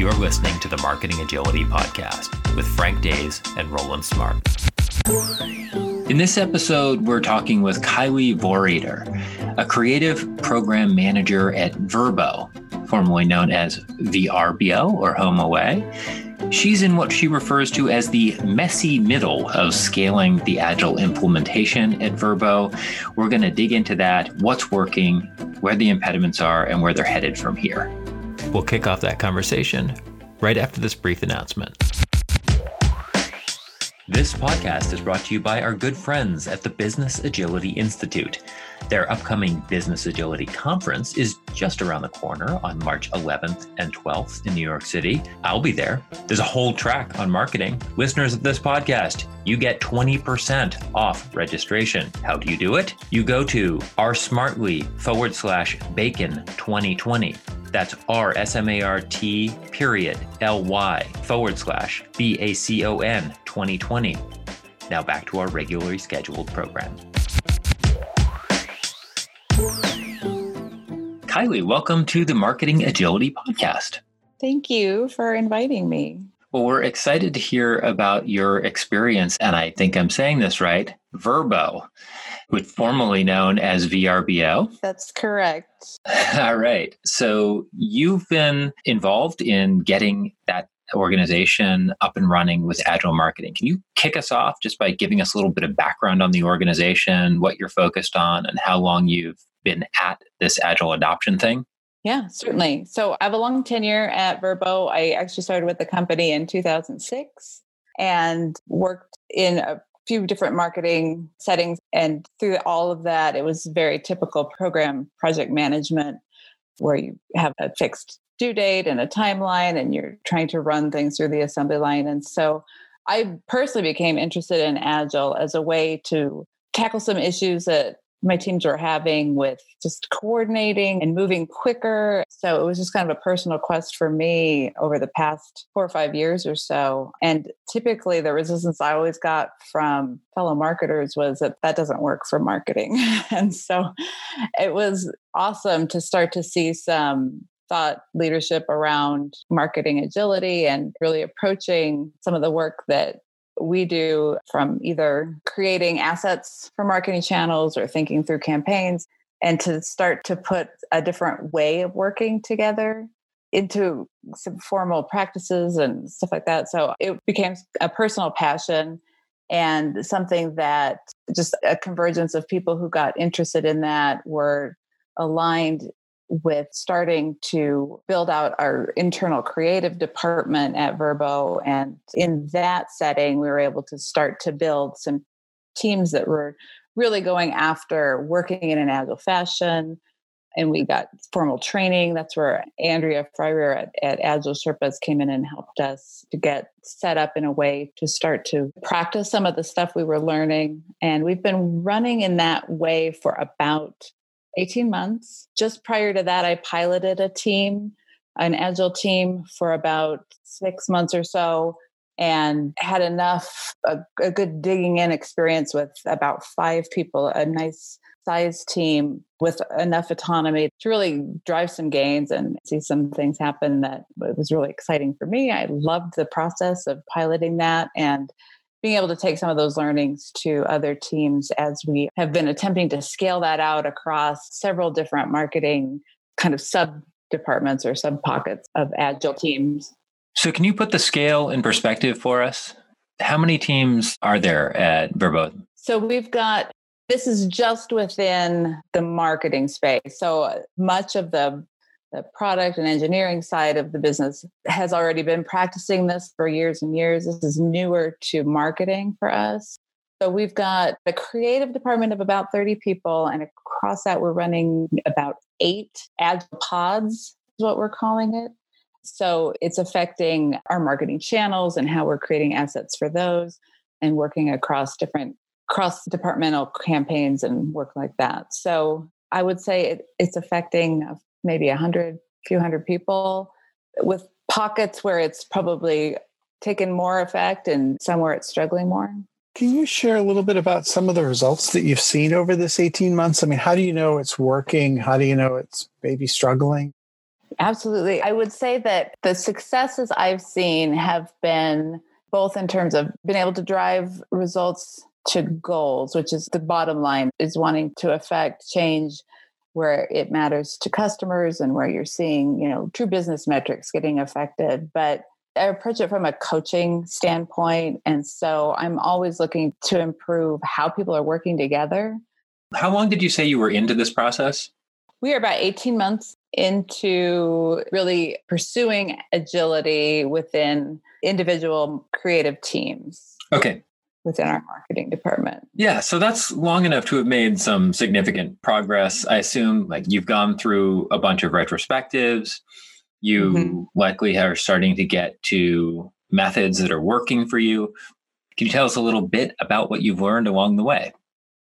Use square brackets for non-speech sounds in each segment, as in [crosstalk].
You're listening to the Marketing Agility Podcast with Frank Days and Roland Smart. In this episode, we're talking with Kylie Vorreiter, a creative program manager at Vrbo, formerly known as VRBO or HomeAway. She's in what she refers to as the messy middle of scaling the agile implementation at Vrbo. We're going to dig into that, what's working, where the impediments are, and where they're headed from here. We'll kick off that conversation right after this brief announcement. This podcast is brought to you by our good friends at the Business Agility Institute. Their upcoming Business Agility Conference is just around the corner on March 11th and 12th in New York City. I'll be there. There's a whole track on marketing. Listeners of this podcast, you get 20% off registration. How do you do it? You go to rsmartly forward slash bacon 2020. That's R S M A R T period L Y forward slash B A C O N 2020. Now back to our regularly scheduled program. Kylie, welcome to the Marketing Agility Podcast. Thank you for inviting me. Well, we're excited to hear about your experience, and I think I'm saying this right Vrbo, which formerly known as VRBO. That's correct. [laughs] All right. So you've been involved in getting that organization up and running with agile marketing. Can you kick us off just by giving us a little bit of background on the organization, what you're focused on, and how long you've been at this agile adoption thing? Yeah, certainly. So I have a long tenure at Vrbo. I actually started with the company in 2006 and worked in a few different marketing settings. And through all of that, it was very typical program project management where you have a fixed due date and a timeline and you're trying to run things through the assembly line. And so I personally became interested in Agile as a way to tackle some issues that my teams were having with just coordinating and moving quicker. So it was just kind of a personal quest for me over the past four or five years or so. And typically, the resistance I always got from fellow marketers was that that doesn't work for marketing. [laughs] and so it was awesome to start to see some thought leadership around marketing agility and really approaching some of the work that we do from either creating assets for marketing channels or thinking through campaigns and to start to put a different way of working together into some formal practices and stuff like that. So it became a personal passion and something that just a convergence of people who got interested in that were aligned with starting to build out our internal creative department at Vrbo. And in that setting, we were able to start to build some teams that were really going after working in an agile fashion. And we got formal training. That's where Andrea Fryrear at, at Agile Sherpas came in and helped us to get set up in a way to start to practice some of the stuff we were learning. And we've been running in that way for about 18 months. Just prior to that, I piloted a team, an agile team, for about six months or so and had enough, a, a good digging in experience with about five people, a nice sized team with enough autonomy to really drive some gains and see some things happen that was really exciting for me. I loved the process of piloting that and being able to take some of those learnings to other teams as we have been attempting to scale that out across several different marketing kind of sub departments or sub pockets of agile teams. So, can you put the scale in perspective for us? How many teams are there at Vrbo? So, we've got this is just within the marketing space. So, much of the the product and engineering side of the business has already been practicing this for years and years. This is newer to marketing for us. So we've got a creative department of about 30 people, and across that, we're running about eight ad pods, is what we're calling it. So it's affecting our marketing channels and how we're creating assets for those and working across different cross departmental campaigns and work like that. So I would say it, it's affecting maybe a hundred, few hundred people with pockets where it's probably taken more effect and somewhere it's struggling more. Can you share a little bit about some of the results that you've seen over this 18 months? I mean, how do you know it's working? How do you know it's maybe struggling? Absolutely. I would say that the successes I've seen have been both in terms of being able to drive results to goals, which is the bottom line, is wanting to affect change where it matters to customers and where you're seeing, you know, true business metrics getting affected. But I approach it from a coaching standpoint. And so I'm always looking to improve how people are working together. How long did you say you were into this process? We are about 18 months into really pursuing agility within individual creative teams. Okay. Within our marketing department. Yeah. So that's long enough to have made some significant progress. I assume like you've gone through a bunch of retrospectives. You mm-hmm. likely are starting to get to methods that are working for you. Can you tell us a little bit about what you've learned along the way?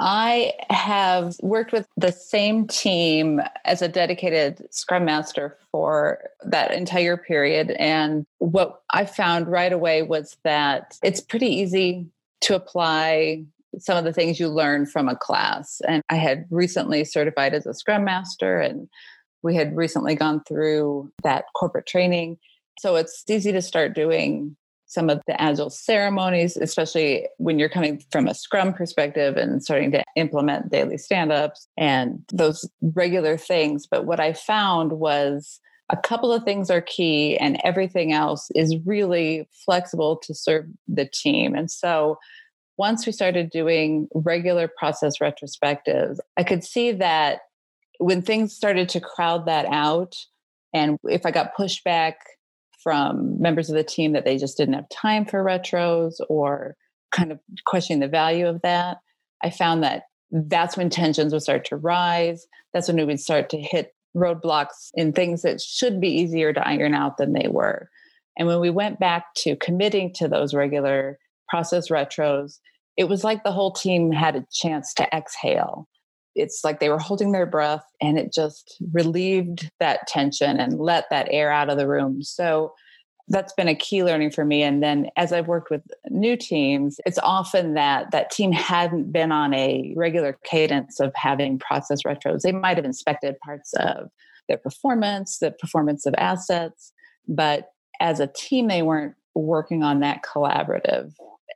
I have worked with the same team as a dedicated Scrum Master for that entire period. And what I found right away was that it's pretty easy to apply some of the things you learn from a class. And I had recently certified as a Scrum Master, and we had recently gone through that corporate training. So it's easy to start doing some of the agile ceremonies, especially when you're coming from a scrum perspective and starting to implement daily stand ups and those regular things. But what I found was a couple of things are key, and everything else is really flexible to serve the team. And so once we started doing regular process retrospectives, I could see that when things started to crowd that out, and if I got pushback from members of the team that they just didn't have time for retros or kind of questioning the value of that. I found that that's when tensions would start to rise. That's when we would start to hit roadblocks in things that should be easier to iron out than they were. And when we went back to committing to those regular process retros, it was like the whole team had a chance to exhale. It's like they were holding their breath and it just relieved that tension and let that air out of the room. So that's been a key learning for me and then as i've worked with new teams it's often that that team hadn't been on a regular cadence of having process retros they might have inspected parts of their performance the performance of assets but as a team they weren't working on that collaborative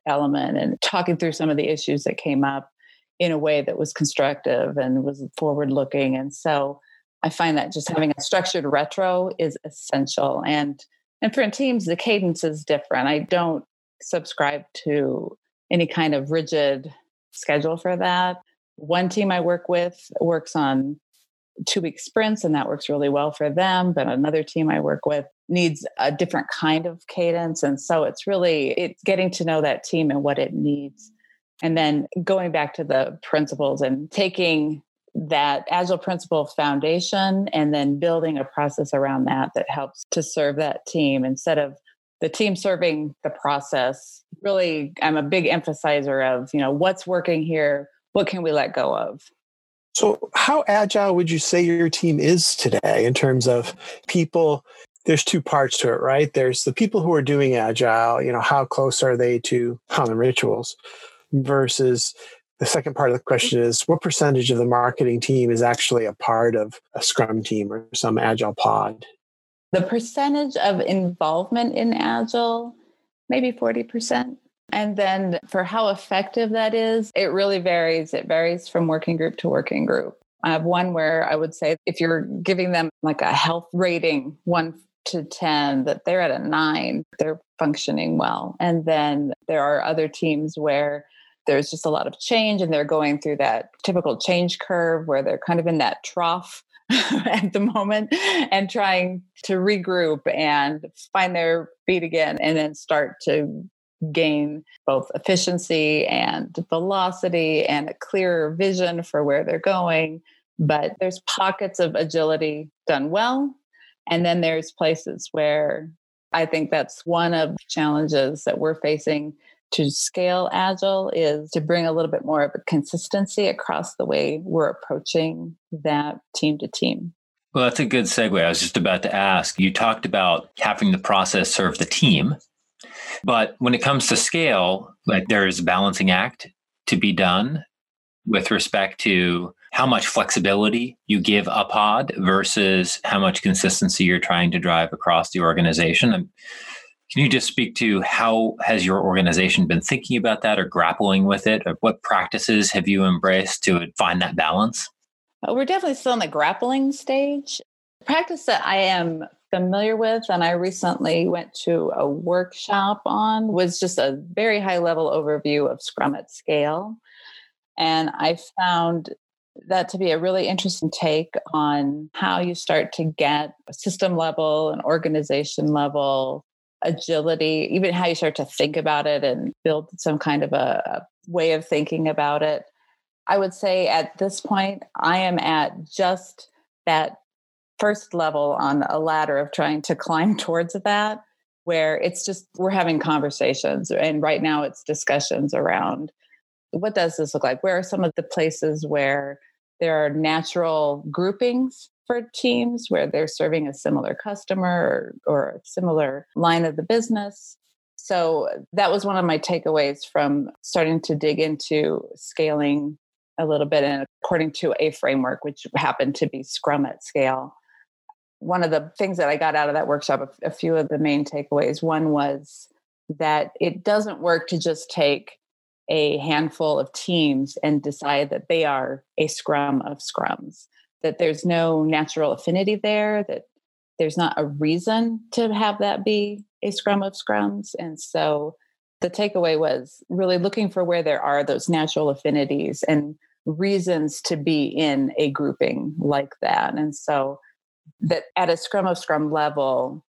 element and talking through some of the issues that came up in a way that was constructive and was forward looking. And so I find that just having a structured retro is essential. And and for teams, the cadence is different. I don't subscribe to any kind of rigid schedule for that. One team I work with works on two week sprints, and that works really well for them. But another team I work with needs a different kind of cadence. And so it's really it's getting to know that team and what it needs and then going back to the principles and taking that agile principle foundation and then building a process around that that helps to serve that team instead of the team serving the process. Really i'm a big emphasizer of you know what's working here what can we let go of? So how agile would you say your team is today in terms of people? There's two parts to it right? There's the people who are doing agile you know how close are they to common rituals versus the second part of the question is what percentage of the marketing team is actually a part of a scrum team or some agile pod? The percentage of involvement in agile maybe 40% and then for how effective that is it really varies. It varies from working group to working group. I have one where i would say if you're giving them like a health rating one to 10 that they're at a nine they're functioning well. And then there are other teams where there's just a lot of change and they're going through that typical change curve where they're kind of in that trough [laughs] at the moment and trying to regroup and find their feet again and then start to gain both efficiency and velocity and a clearer vision for where they're going. But there's pockets of agility done well and then there's places where i think that's one of the challenges that we're facing to scale agile is to bring a little bit more of a consistency across the way we're approaching that team to team. Well, that's a good segue. I was just about to ask. You talked about having the process serve the team, but when it comes to scale, like there is a balancing act to be done with respect to how much flexibility you give a pod versus how much consistency you're trying to drive across the organization. Can you just speak to how has your organization been thinking about that or grappling with it? Or what practices have you embraced to find that balance? Uh, we're definitely still in the grappling stage. The practice that I am familiar with and I recently went to a workshop on was just a very high level overview of Scrum at scale. And I found that to be a really interesting take on how you start to get system level and organization level agility, even how you start to think about it and build some kind of a, a way of thinking about it. I would say at this point, I am at just that first level on a ladder of trying to climb [laughs] towards that, where it's just we're having conversations. And right now it's discussions around what does this look like? Where are some of the places where there are natural groupings for teams where they're serving a similar customer or, or a similar line of the business? So that was one of my takeaways from starting to dig into scaling a little bit and according to a framework, which happened to be Scrum at scale. One of the things that I got out of that workshop, a few of the main takeaways, one was that it doesn't work to just take a handful of teams and decide that they are a scrum of scrums, that there's no natural affinity there, that there's not a reason to have that be a scrum of scrums. And so the takeaway was really looking for where there are those natural affinities and reasons to be in a grouping like that. And so that at a scrum of scrum level,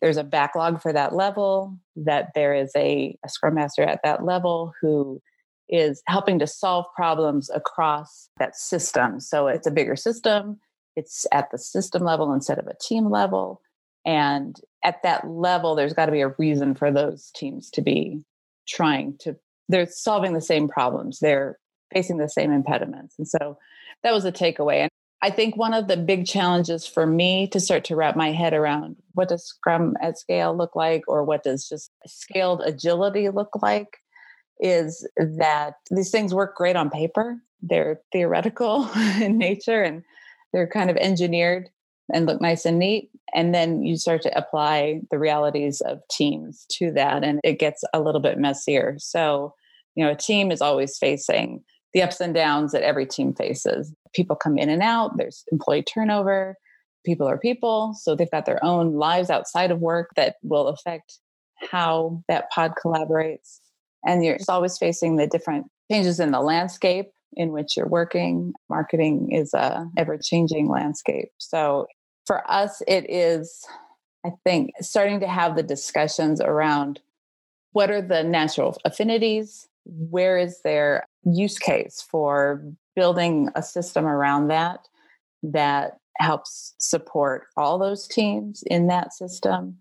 there's a backlog for that level, that there is a, a scrum master at that level who is helping to solve problems across that system. So it's a bigger system, it's at the system level instead of a team level. And at that level, there's got to be a reason for those teams to be trying to, they're solving the same problems, they're facing the same impediments. And so that was a takeaway. And I think one of the big challenges for me to start to wrap my head around what does Scrum at scale look like, or what does just scaled agility look like, is that these things work great on paper. They're theoretical [laughs] in nature and they're kind of engineered and look nice and neat. And then you start to apply the realities of teams to that, and it gets a little bit messier. So, you know, a team is always facing the ups and downs that every team faces. People come in and out, there's employee turnover, people are people. So they've got their own lives outside of work that will affect how that pod collaborates. And you're mm-hmm. always facing the different changes in the landscape in which you're working. Marketing is a ever changing landscape. So for us, it is, I think, starting to have the discussions around what are the natural affinities? Where is there use case for building a system around that that helps support all those teams in that system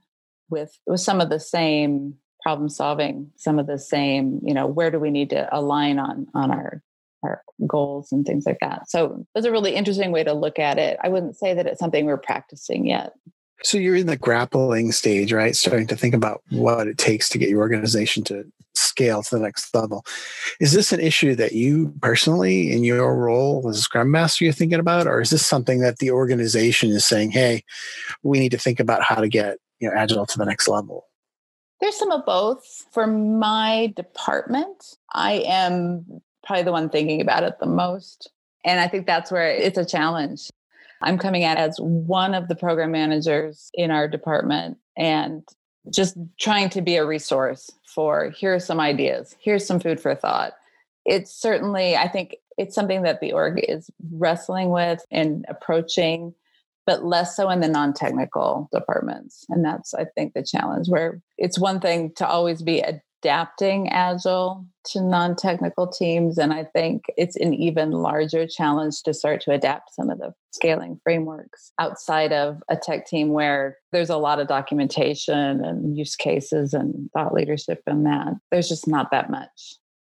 with, with some of the same problem solving some of the same you know where do we need to align on on our our goals and things like that so was a really interesting way to look at it i wouldn't say that it's something we're practicing yet so you're in the grappling stage, right? Starting to think about what it takes to get your organization to scale to the next level. Is this an issue that you personally, in your role as a Scrum Master, you're thinking about, or is this something that the organization is saying, "Hey, we need to think about how to get you know agile to the next level"? There's some of both. For my department, I am probably the one thinking about it the most. And I think that's where it's a challenge. I'm coming at as one of the program managers in our department and just trying to be a resource for here are some ideas, here's some food for thought. It's certainly, I think it's something that the org is wrestling with and approaching, but less so in the non technical departments. And that's, I think, the challenge where it's one thing to always be adapting agile to non-technical teams. And i think it's an even larger challenge to start to adapt some of the scaling frameworks outside of a tech team where there's a lot of documentation and use cases and thought leadership in that. There's just not that much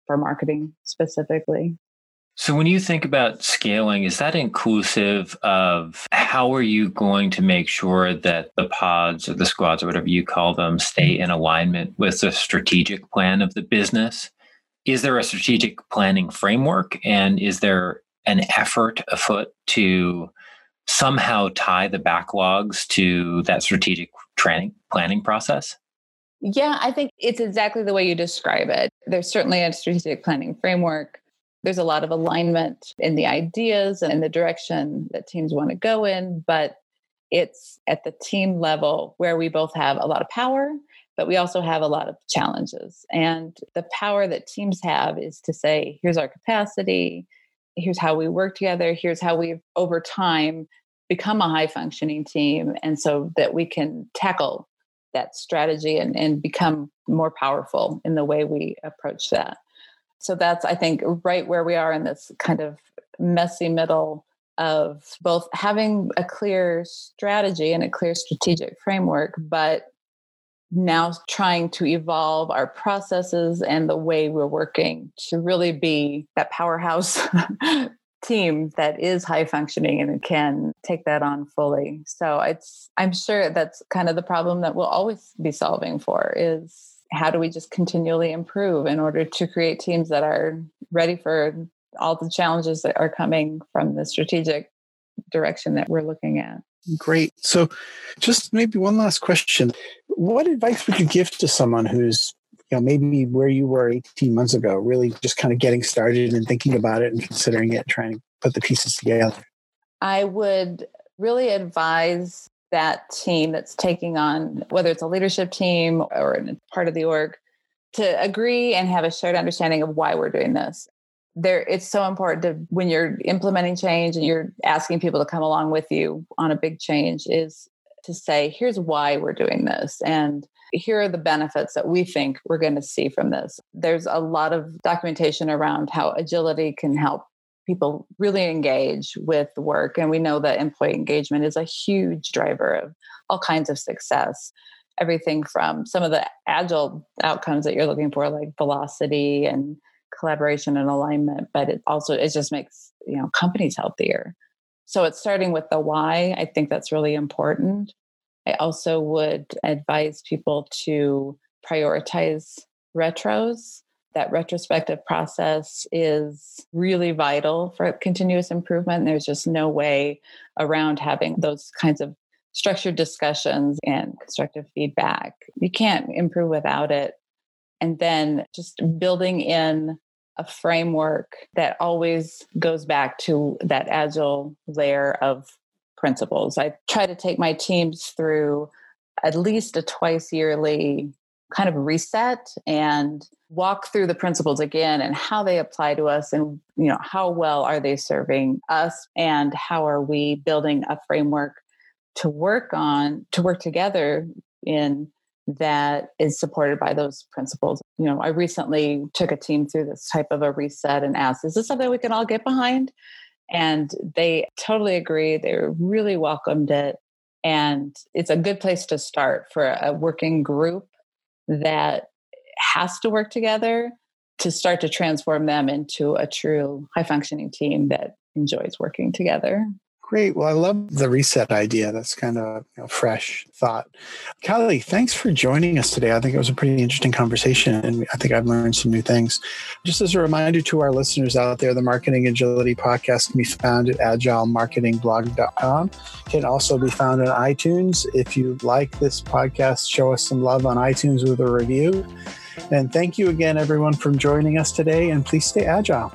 for marketing specifically so when you think about scaling, is that inclusive of how are you going to make sure that the pods or the squads or whatever you call them stay in alignment with the strategic plan of the business? Is there a strategic planning framework and is there an effort afoot to somehow tie the backlogs to that strategic training planning process? Yeah, I think it's exactly the way you describe it. There's certainly a strategic planning framework. There's a lot of alignment in the ideas and in the direction that teams want to go in, but it's at the team level where we both have a lot of power, but we also have a lot of challenges. And the power that teams have is to say, here's our capacity, here's how we work together, here's how we've over time become a high functioning team. And so that we can tackle that strategy and, and become more powerful in the way we approach that. So that's, I think, right where we are in this kind of messy middle of both having a clear strategy and a clear strategic framework, but now trying to evolve our processes and the way we're working to really be that powerhouse [laughs] team that is high functioning and can take that on fully. So it's I'm sure that's kind of the problem that we'll always be solving for is how do we just continually improve in order to create teams that are ready for all the challenges that are coming from the strategic direction that we're looking at. Great. So, just maybe one last question. What advice would you give to someone who's, you know, maybe where you were 18 months ago, really just kind of getting started and thinking about it and considering it, trying to put the pieces together? I would really advise that team that's taking on, whether it's a leadership team or part of the org, to agree and have a shared understanding of why we're doing this. There it's so important to when you're implementing change and you're asking people to come along with you on a big change is to say here's why we're doing this and here are the benefits that we think we're going to see from this. There's a lot of documentation around how agility can help people really engage with work and we know that employee engagement is a huge driver of all kinds of success everything from some of the agile outcomes that you're looking for like velocity and collaboration and alignment, but it also it just makes you know companies healthier. So it's starting with the why. I think that's really important. I also would advise people to prioritize retros. That retrospective process is really vital for continuous improvement. There's just no way around having those kinds of structured discussions and constructive feedback. You can't improve without it. And then just building in a framework that always goes back to that agile layer of principles. I try to take my teams through at least a twice yearly kind of reset and walk through the principles again and how they apply to us and you know how well are they serving us and how are we building a framework to work on to work together in that is supported by those principles. You know, I recently took a team through this type of a reset and asked, is this something we can all get behind? And they totally agreed. They really welcomed it. And it's a good place to start for a working group that has to work together to start to transform them into a true high functioning team that enjoys working together. Great. Well, I love the reset idea. That's kind of you know, fresh thought. Callie, thanks for joining us today. I think it was a pretty interesting conversation, and I think I've learned some new things. Just as a reminder to our listeners out there, the Marketing Agility podcast can be found at agilemarketingblog.com. Can also be found on iTunes. If you like this podcast, show us some love on iTunes with a review. And thank you again, everyone, for joining us today, and please stay agile.